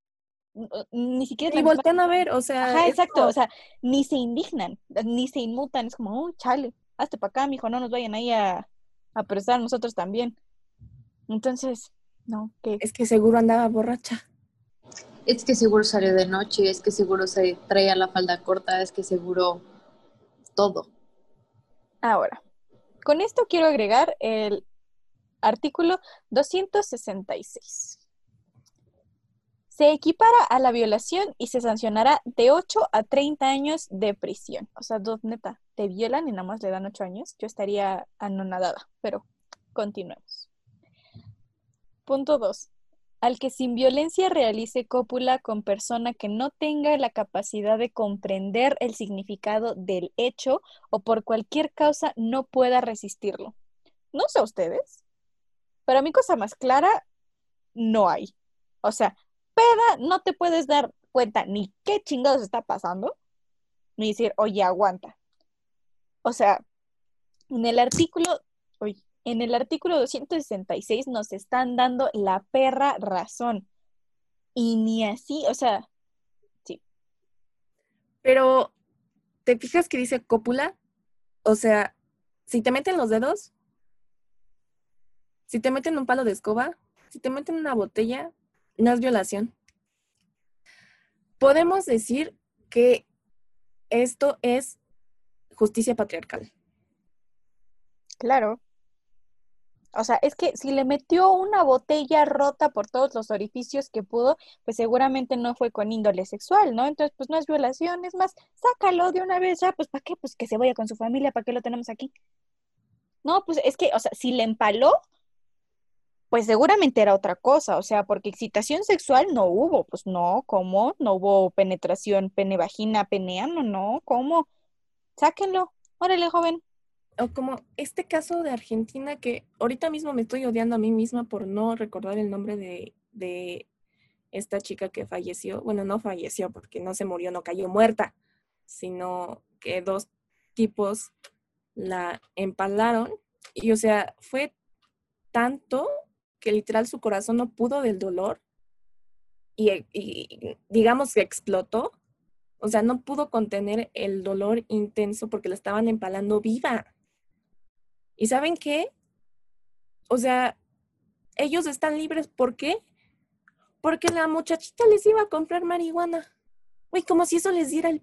ni siquiera... Y voltean a ver, o sea... Ajá, exacto, o sea, ni se indignan, ni se inmutan, es como, ¡oh, chale! Hazte para acá, mijo, no nos vayan ahí a, a prestar nosotros también. Entonces, no, que... Es que seguro andaba borracha. Es que seguro salió de noche, es que seguro se traía la falda corta, es que seguro todo. Ahora, con esto quiero agregar el artículo 266. Se equipara a la violación y se sancionará de 8 a 30 años de prisión. O sea, dos neta, te violan y nada más le dan 8 años. Yo estaría anonadada, pero continuemos. Punto 2 al que sin violencia realice cópula con persona que no tenga la capacidad de comprender el significado del hecho o por cualquier causa no pueda resistirlo. No sé ustedes, pero a mi cosa más clara no hay. O sea, peda, no te puedes dar cuenta ni qué chingados está pasando, ni decir, oye, aguanta. O sea, en el artículo, en el artículo 266 nos están dando la perra razón. Y ni así, o sea, sí. Pero, ¿te fijas que dice cópula? O sea, si te meten los dedos, si te meten un palo de escoba, si te meten una botella, no es violación. Podemos decir que esto es justicia patriarcal. Claro. O sea, es que si le metió una botella rota por todos los orificios que pudo, pues seguramente no fue con índole sexual, ¿no? Entonces, pues no es violación, es más, sácalo de una vez ya, pues ¿para qué? Pues que se vaya con su familia, ¿para qué lo tenemos aquí? No, pues es que, o sea, si le empaló, pues seguramente era otra cosa, o sea, porque excitación sexual no hubo, pues no, ¿cómo? No hubo penetración pene-vagina, peneano, no, ¿cómo? Sáquenlo, órale, joven, o como este caso de Argentina que ahorita mismo me estoy odiando a mí misma por no recordar el nombre de, de esta chica que falleció. Bueno, no falleció porque no se murió, no cayó muerta, sino que dos tipos la empalaron. Y o sea, fue tanto que literal su corazón no pudo del dolor y, y digamos que explotó. O sea, no pudo contener el dolor intenso porque la estaban empalando viva. ¿Y saben qué? O sea, ellos están libres. ¿Por qué? Porque la muchachita les iba a comprar marihuana. Uy, como si eso les diera el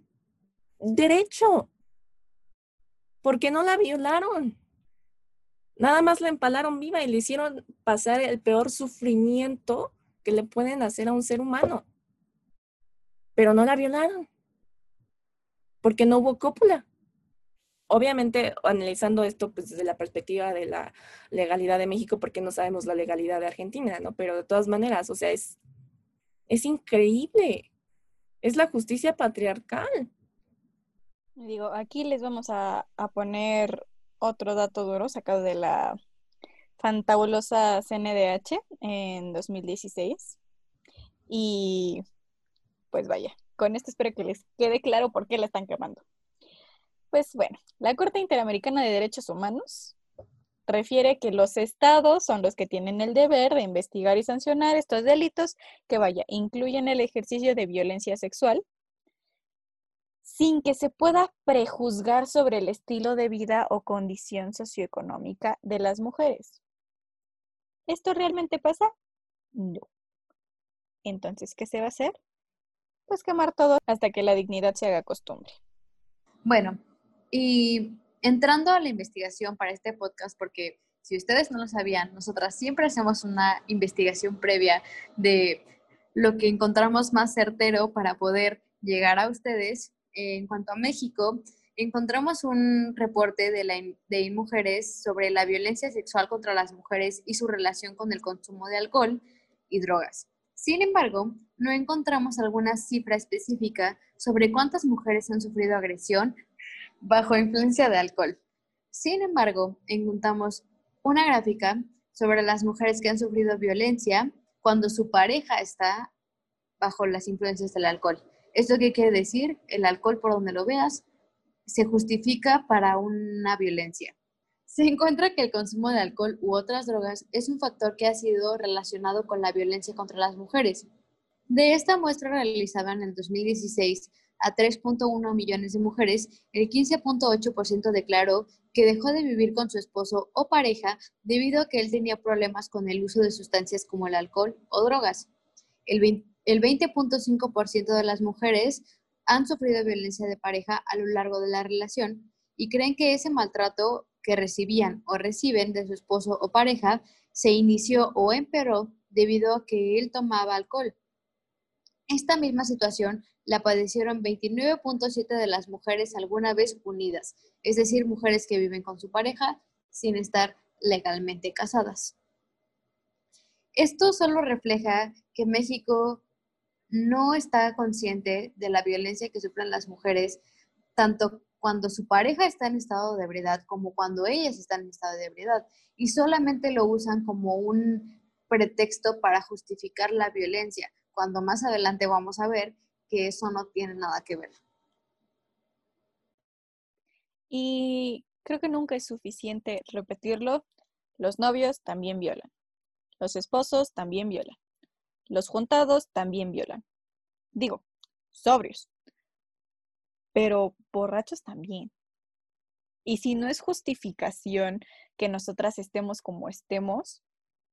derecho. Porque no la violaron. Nada más la empalaron viva y le hicieron pasar el peor sufrimiento que le pueden hacer a un ser humano. Pero no la violaron. Porque no hubo cópula obviamente analizando esto pues, desde la perspectiva de la legalidad de México, porque no sabemos la legalidad de Argentina, ¿no? Pero de todas maneras, o sea, es, es increíble. Es la justicia patriarcal. Digo, aquí les vamos a, a poner otro dato duro sacado de la fantabulosa CNDH en 2016. Y pues vaya, con esto espero que les quede claro por qué la están quemando. Pues bueno, la Corte Interamericana de Derechos Humanos refiere que los estados son los que tienen el deber de investigar y sancionar estos delitos que, vaya, incluyen el ejercicio de violencia sexual, sin que se pueda prejuzgar sobre el estilo de vida o condición socioeconómica de las mujeres. ¿Esto realmente pasa? No. Entonces, ¿qué se va a hacer? Pues quemar todo hasta que la dignidad se haga costumbre. Bueno, y entrando a la investigación para este podcast, porque si ustedes no lo sabían, nosotras siempre hacemos una investigación previa de lo que encontramos más certero para poder llegar a ustedes. En cuanto a México, encontramos un reporte de, la, de Mujeres sobre la violencia sexual contra las mujeres y su relación con el consumo de alcohol y drogas. Sin embargo, no encontramos alguna cifra específica sobre cuántas mujeres han sufrido agresión bajo influencia de alcohol. Sin embargo, encontramos una gráfica sobre las mujeres que han sufrido violencia cuando su pareja está bajo las influencias del alcohol. ¿Esto qué quiere decir? El alcohol, por donde lo veas, se justifica para una violencia. Se encuentra que el consumo de alcohol u otras drogas es un factor que ha sido relacionado con la violencia contra las mujeres. De esta muestra realizada en el 2016 a 3.1 millones de mujeres, el 15.8% declaró que dejó de vivir con su esposo o pareja debido a que él tenía problemas con el uso de sustancias como el alcohol o drogas. El 20.5% de las mujeres han sufrido violencia de pareja a lo largo de la relación y creen que ese maltrato que recibían o reciben de su esposo o pareja se inició o empeoró debido a que él tomaba alcohol. Esta misma situación la padecieron 29.7 de las mujeres alguna vez unidas, es decir, mujeres que viven con su pareja sin estar legalmente casadas. Esto solo refleja que México no está consciente de la violencia que sufren las mujeres, tanto cuando su pareja está en estado de ebriedad como cuando ellas están en estado de ebriedad, y solamente lo usan como un pretexto para justificar la violencia, cuando más adelante vamos a ver que eso no tiene nada que ver. Y creo que nunca es suficiente repetirlo. Los novios también violan. Los esposos también violan. Los juntados también violan. Digo, sobrios. Pero borrachos también. Y si no es justificación que nosotras estemos como estemos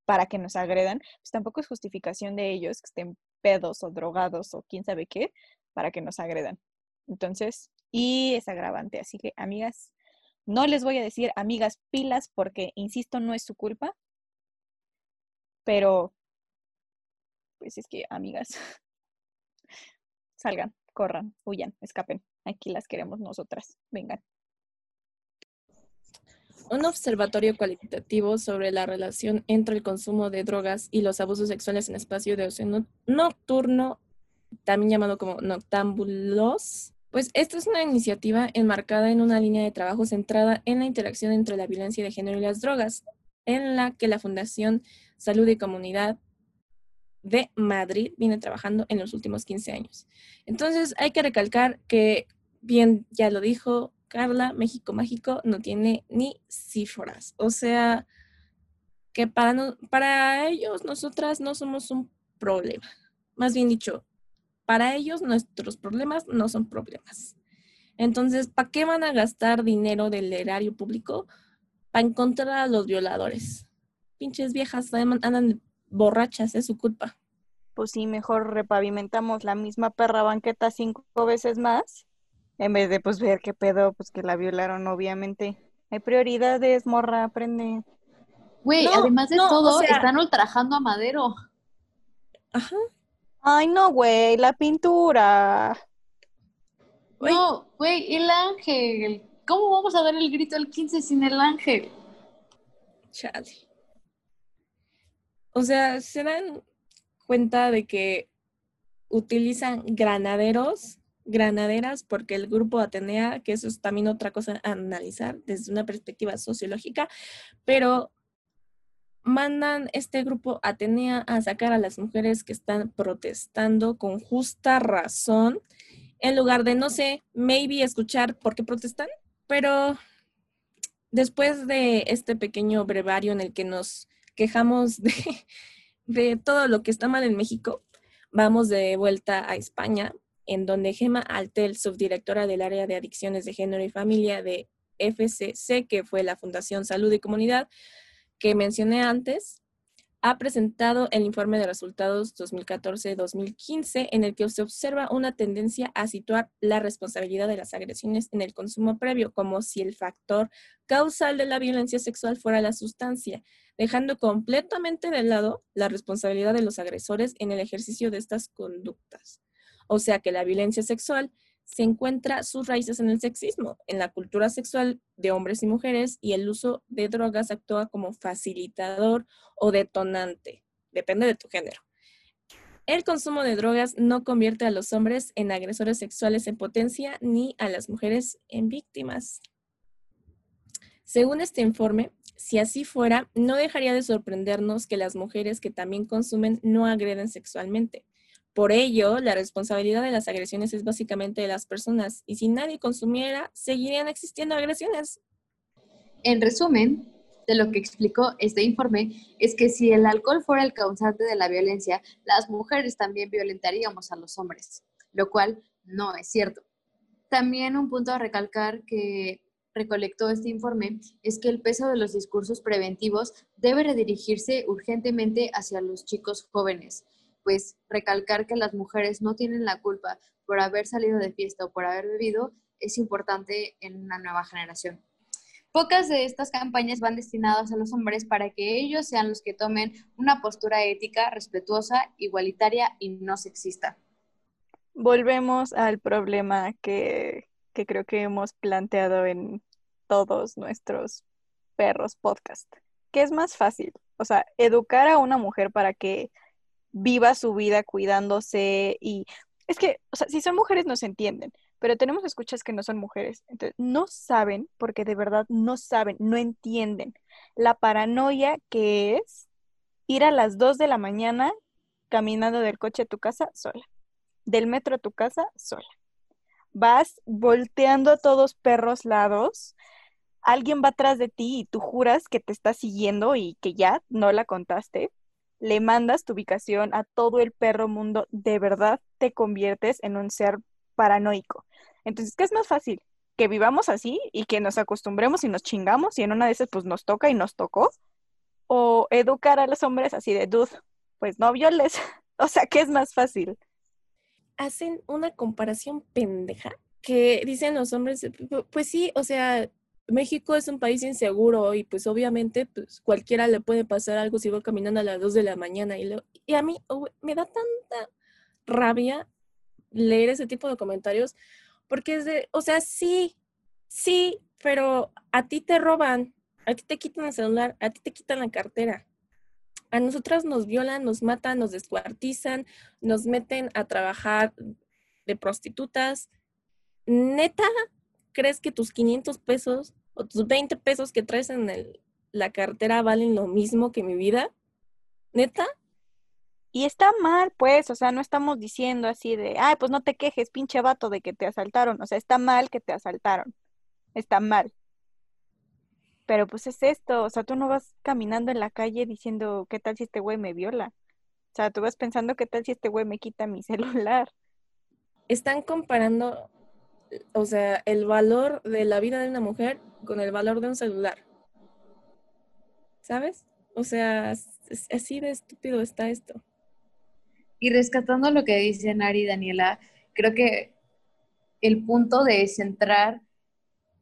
para que nos agredan, pues tampoco es justificación de ellos que estén pedos o drogados o quién sabe qué para que nos agredan. Entonces, y es agravante. Así que, amigas, no les voy a decir amigas pilas porque, insisto, no es su culpa. Pero, pues es que, amigas, salgan, corran, huyan, escapen. Aquí las queremos nosotras. Vengan. Un observatorio cualitativo sobre la relación entre el consumo de drogas y los abusos sexuales en espacio de ocio nocturno, también llamado como noctámbulos. Pues esta es una iniciativa enmarcada en una línea de trabajo centrada en la interacción entre la violencia de género y las drogas, en la que la Fundación Salud y Comunidad de Madrid viene trabajando en los últimos 15 años. Entonces hay que recalcar que, bien ya lo dijo Carla, México Mágico no tiene ni cifras. O sea, que para, para ellos, nosotras no somos un problema. Más bien dicho, para ellos nuestros problemas no son problemas. Entonces, ¿para qué van a gastar dinero del erario público? Para encontrar a los violadores. Pinches viejas andan borrachas, es su culpa. Pues sí, mejor repavimentamos la misma perra banqueta cinco veces más en vez de pues ver qué pedo, pues que la violaron, obviamente. Hay prioridades, morra, aprende. Güey, además de todo, están ultrajando a Madero. Ajá. Ay, no, güey, la pintura. No, güey, el ángel. ¿Cómo vamos a dar el grito al 15 sin el ángel? Chale. O sea, se dan cuenta de que utilizan granaderos granaderas, porque el grupo Atenea, que eso es también otra cosa a analizar desde una perspectiva sociológica, pero mandan este grupo Atenea a sacar a las mujeres que están protestando con justa razón, en lugar de, no sé, maybe escuchar por qué protestan, pero después de este pequeño brevario en el que nos quejamos de, todo lo que está mal en México, vamos de vuelta a España en donde Gema Altel, subdirectora del área de adicciones de género y familia de FCC, que fue la Fundación Salud y Comunidad que mencioné antes, ha presentado el informe de resultados 2014-2015 en el que se observa una tendencia a situar la responsabilidad de las agresiones en el consumo previo como si el factor causal de la violencia sexual fuera la sustancia, dejando completamente de lado la responsabilidad de los agresores en el ejercicio de estas conductas. O sea que la violencia sexual se encuentra sus raíces en el sexismo, en la cultura sexual de hombres y mujeres y el uso de drogas actúa como facilitador o detonante, depende de tu género. El consumo de drogas no convierte a los hombres en agresores sexuales en potencia ni a las mujeres en víctimas. Según este informe, si así fuera, no dejaría de sorprendernos que las mujeres que también consumen no agreden sexualmente Por ello, la responsabilidad de las agresiones es básicamente de las personas y si nadie consumiera, seguirían existiendo agresiones. En resumen, de lo que explicó este informe es que si el alcohol fuera el causante de la violencia, las mujeres también violentaríamos a los hombres, lo cual no es cierto. También un punto a recalcar que recolectó este informe es que el peso de los discursos preventivos debe redirigirse urgentemente hacia los chicos jóvenes, pues recalcar que las mujeres no tienen la culpa por haber salido de fiesta o por haber bebido es importante en una nueva generación. Pocas de estas campañas van destinadas a los hombres para que ellos sean los que tomen una postura ética, respetuosa, igualitaria y no sexista. Volvemos al problema que, que creo que hemos planteado en todos nuestros perros podcast. ¿Qué es más fácil? O sea, educar a una mujer para que viva su vida cuidándose y es que, o sea, si son mujeres nos entienden, pero tenemos escuchas que no son mujeres, entonces no saben, porque de verdad no saben, no entienden la paranoia que es ir a las 2 de la mañana caminando del coche a tu casa sola, del metro a tu casa sola. Vas volteando a todos perros lados, alguien va atrás de ti y tú juras que te está siguiendo y que ya no la contaste, le mandas tu ubicación a todo el perro mundo, de verdad te conviertes en un ser paranoico. Entonces, ¿qué es más fácil? Que vivamos así y que nos acostumbremos y nos chingamos y en una de esas pues nos toca y nos tocó. O educar a los hombres así de, dude, pues no violes. o sea, ¿qué es más fácil? Hacen una comparación pendeja que dicen los hombres, pues sí, o sea, México es un país inseguro y pues obviamente pues cualquiera le puede pasar algo si va caminando a las 2 de la mañana y, y a mí me da tanta rabia leer ese tipo de comentarios porque es de, o sea, sí, sí, pero a ti te roban, a ti te quitan el celular, a ti te quitan la cartera. A nosotras nos violan, nos matan, nos descuartizan, nos meten a trabajar de prostitutas. Neta, ¿crees que tus 500 pesos o tus 20 pesos que traes en la cartera valen lo mismo que mi vida? ¿Neta? Y está mal, pues, o sea, no estamos diciendo así de, ay, pues no te quejes, pinche vato, de que te asaltaron. O sea, está mal que te asaltaron. Está mal. Pero pues es esto, o sea, tú no vas caminando en la calle diciendo, ¿qué tal si este güey me viola? O sea, tú vas pensando, ¿qué tal si este güey me quita mi celular? Están comparando, o sea, el valor de la vida de una mujer con el valor de un celular. ¿Sabes? O sea, así de estúpido está esto. Y rescatando lo que dicen Ari y Daniela, creo que el punto de centrar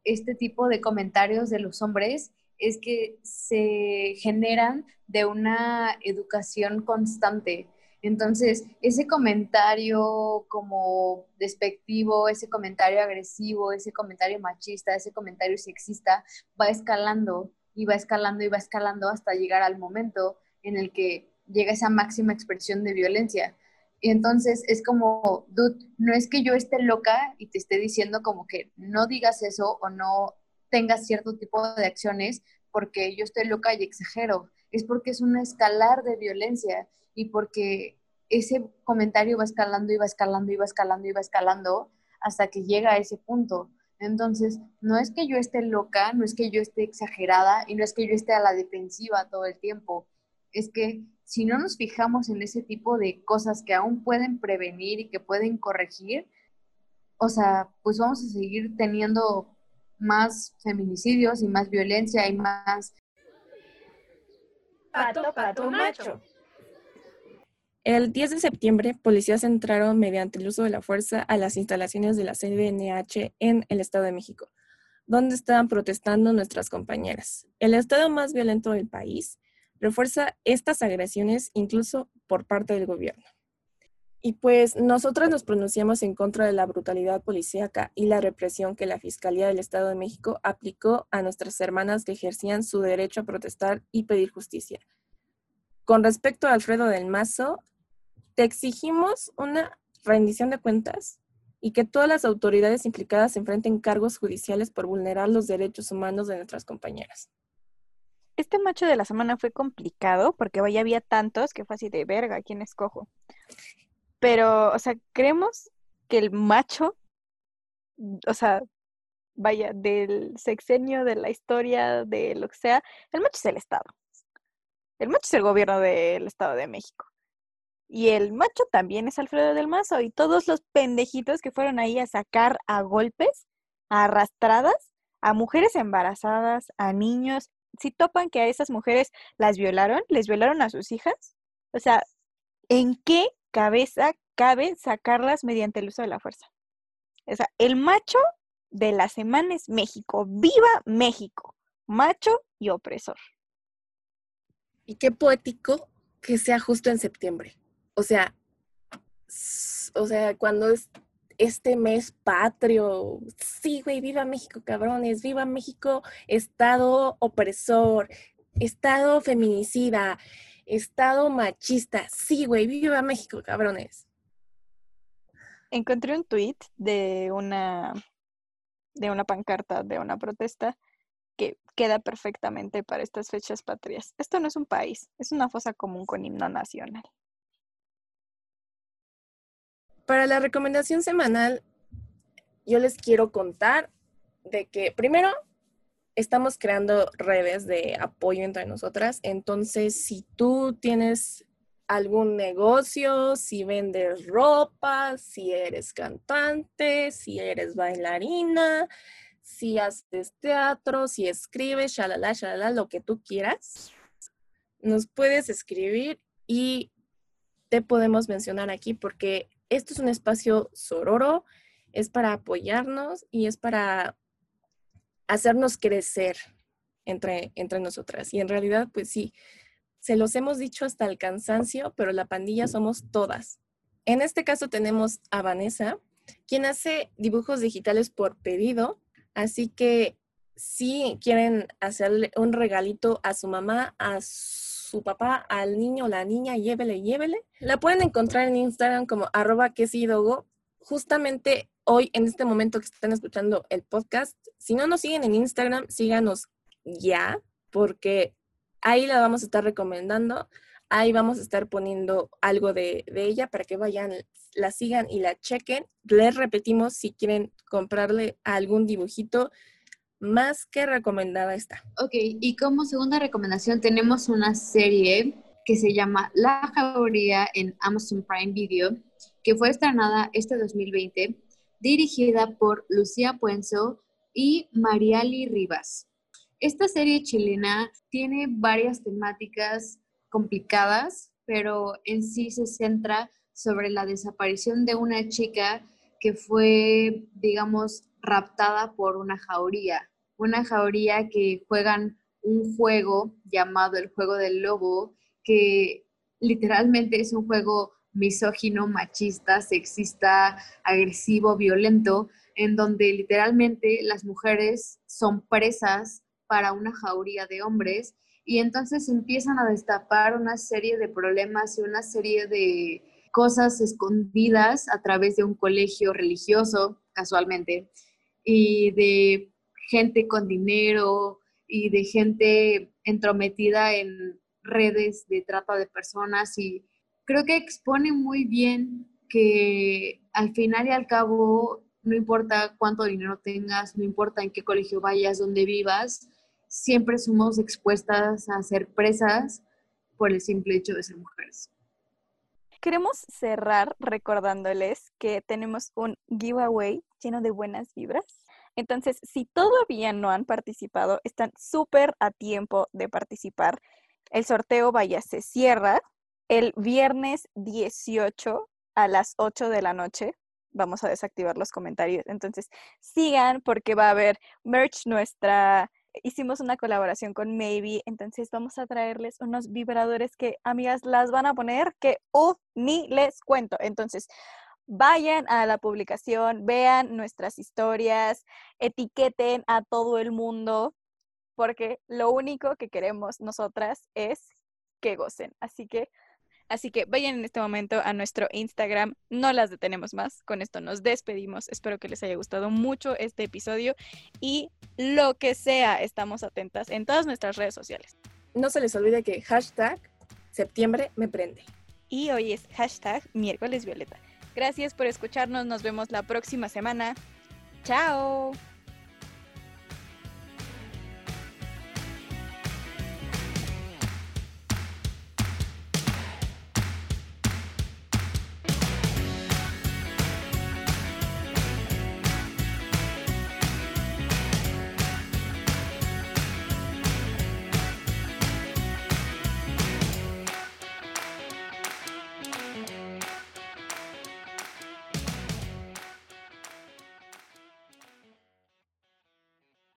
este tipo de comentarios de los hombres es que se generan de una educación constante. Entonces, ese comentario como despectivo, ese comentario agresivo, ese comentario machista, ese comentario sexista va escalando y va escalando y va escalando hasta llegar al momento en el que llega esa máxima expresión de violencia. Y entonces es como, dude, no es que yo esté loca y te esté diciendo como que no digas eso o no tengas cierto tipo de acciones porque yo estoy loca y exagero. Es porque es un escalar de violencia y porque ese comentario va escalando y va escalando y va escalando y va escalando hasta que llega a ese punto. Entonces, no es que yo esté loca, no es que yo esté exagerada y no es que yo esté a la defensiva todo el tiempo. Es que si no nos fijamos en ese tipo de cosas que aún pueden prevenir y que pueden corregir, o sea, pues vamos a seguir teniendo más feminicidios y más violencia y más... Pato, pato, macho. El 10 de septiembre, policías entraron mediante el uso de la fuerza a las instalaciones de la CDNH en el Estado de México, donde estaban protestando nuestras compañeras. El estado más violento del país refuerza estas agresiones incluso por parte del gobierno. Y pues nosotros nos pronunciamos en contra de la brutalidad policíaca y la represión que la Fiscalía del Estado de México aplicó a nuestras hermanas que ejercían su derecho a protestar y pedir justicia. Con respecto a Alfredo del Mazo, te exigimos una rendición de cuentas y que todas las autoridades implicadas enfrenten cargos judiciales por vulnerar los derechos humanos de nuestras compañeras este macho de la semana fue complicado porque vaya había tantos que fue así de verga, ¿quién escojo? Pero, o sea, creemos que el macho, o sea, vaya, del sexenio, de la historia, de lo que sea, el macho es el Estado. El macho es el gobierno del Estado de México. Y el macho también es Alfredo del Mazo y todos los pendejitos que fueron ahí a sacar a golpes, a arrastradas, a mujeres embarazadas, a niños. Si topan que a esas mujeres las violaron, les violaron a sus hijas, o sea, ¿en qué cabeza cabe sacarlas mediante el uso de la fuerza? O sea, el macho de la semana es México. ¡Viva México! Macho y opresor. Y qué poético que sea justo en septiembre. O sea, o sea, cuando es este mes patrio, sí, güey, viva México, cabrones, viva México, Estado opresor, Estado feminicida, Estado machista, sí, güey, viva México, cabrones. Encontré un tweet de una de una pancarta de una protesta que queda perfectamente para estas fechas patrias. Esto no es un país, es una fosa común con himno nacional. Para la recomendación semanal, yo les quiero contar de que primero estamos creando redes de apoyo entre nosotras. Entonces, si tú tienes algún negocio, si vendes ropa, si eres cantante, si eres bailarina, si haces teatro, si escribes, shalala, shalala, lo que tú quieras, nos puedes escribir y te podemos mencionar aquí porque esto es un espacio sororo, es para apoyarnos y es para hacernos crecer entre, entre nosotras. Y en realidad, pues sí, se los hemos dicho hasta el cansancio, pero la pandilla somos todas. En este caso tenemos a Vanessa, quien hace dibujos digitales por pedido, así que si quieren hacerle un regalito a su mamá, a su papá al niño la niña, llévele, llévele. La pueden encontrar en Instagram como arroba quesidogo. Justamente hoy, en este momento que están escuchando el podcast, si no nos siguen en Instagram, síganos ya, porque ahí la vamos a estar recomendando. Ahí vamos a estar poniendo algo de, ella para que vayan, la sigan y la chequen. Les repetimos, si quieren comprarle algún dibujito, más que recomendada está. Ok, y como segunda recomendación tenemos una serie que se llama La Jauría en Amazon Prime Video, que fue estrenada este 2020, dirigida por Lucía Puenzo y Mariali Rivas. Esta serie chilena tiene varias temáticas complicadas, pero en sí se centra sobre la desaparición de una chica que fue, digamos, raptada por una jauría. Una jauría que juegan un juego llamado el juego del lobo, que literalmente es un juego misógino, machista, sexista, agresivo, violento, en donde literalmente las mujeres son presas para una jauría de hombres y entonces empiezan a destapar una serie de problemas y una serie de cosas escondidas a través de un colegio religioso, casualmente, y de gente con dinero y de gente entrometida en redes de trata de personas y creo que expone muy bien que al final y al cabo no importa cuánto dinero tengas, no importa en qué colegio vayas, dónde vivas, siempre somos expuestas a ser presas por el simple hecho de ser mujeres. Queremos cerrar recordándoles que tenemos un giveaway lleno de buenas vibras. Entonces, si todavía no han participado, están súper a tiempo de participar. El sorteo, vaya, se cierra el viernes 18 a las 8 de la noche. Vamos a desactivar los comentarios. Entonces, sigan porque va a haber merch nuestra. Hicimos una colaboración con Maybe, entonces vamos a traerles unos vibradores que, amigas, las van a poner que, ni les cuento. Entonces, vayan a la publicación, vean nuestras historias, etiqueten a todo el mundo, porque lo único que queremos nosotras es que gocen. Así que, así que vayan en este momento a nuestro Instagram. No las detenemos más. Con esto nos despedimos. Espero que les haya gustado mucho este episodio y lo que sea, estamos atentas en todas nuestras redes sociales. No se les olvide que hashtag septiembre me prende. y hoy es hashtag miércoles violeta. Gracias por escucharnos, nos vemos la próxima semana. Chao.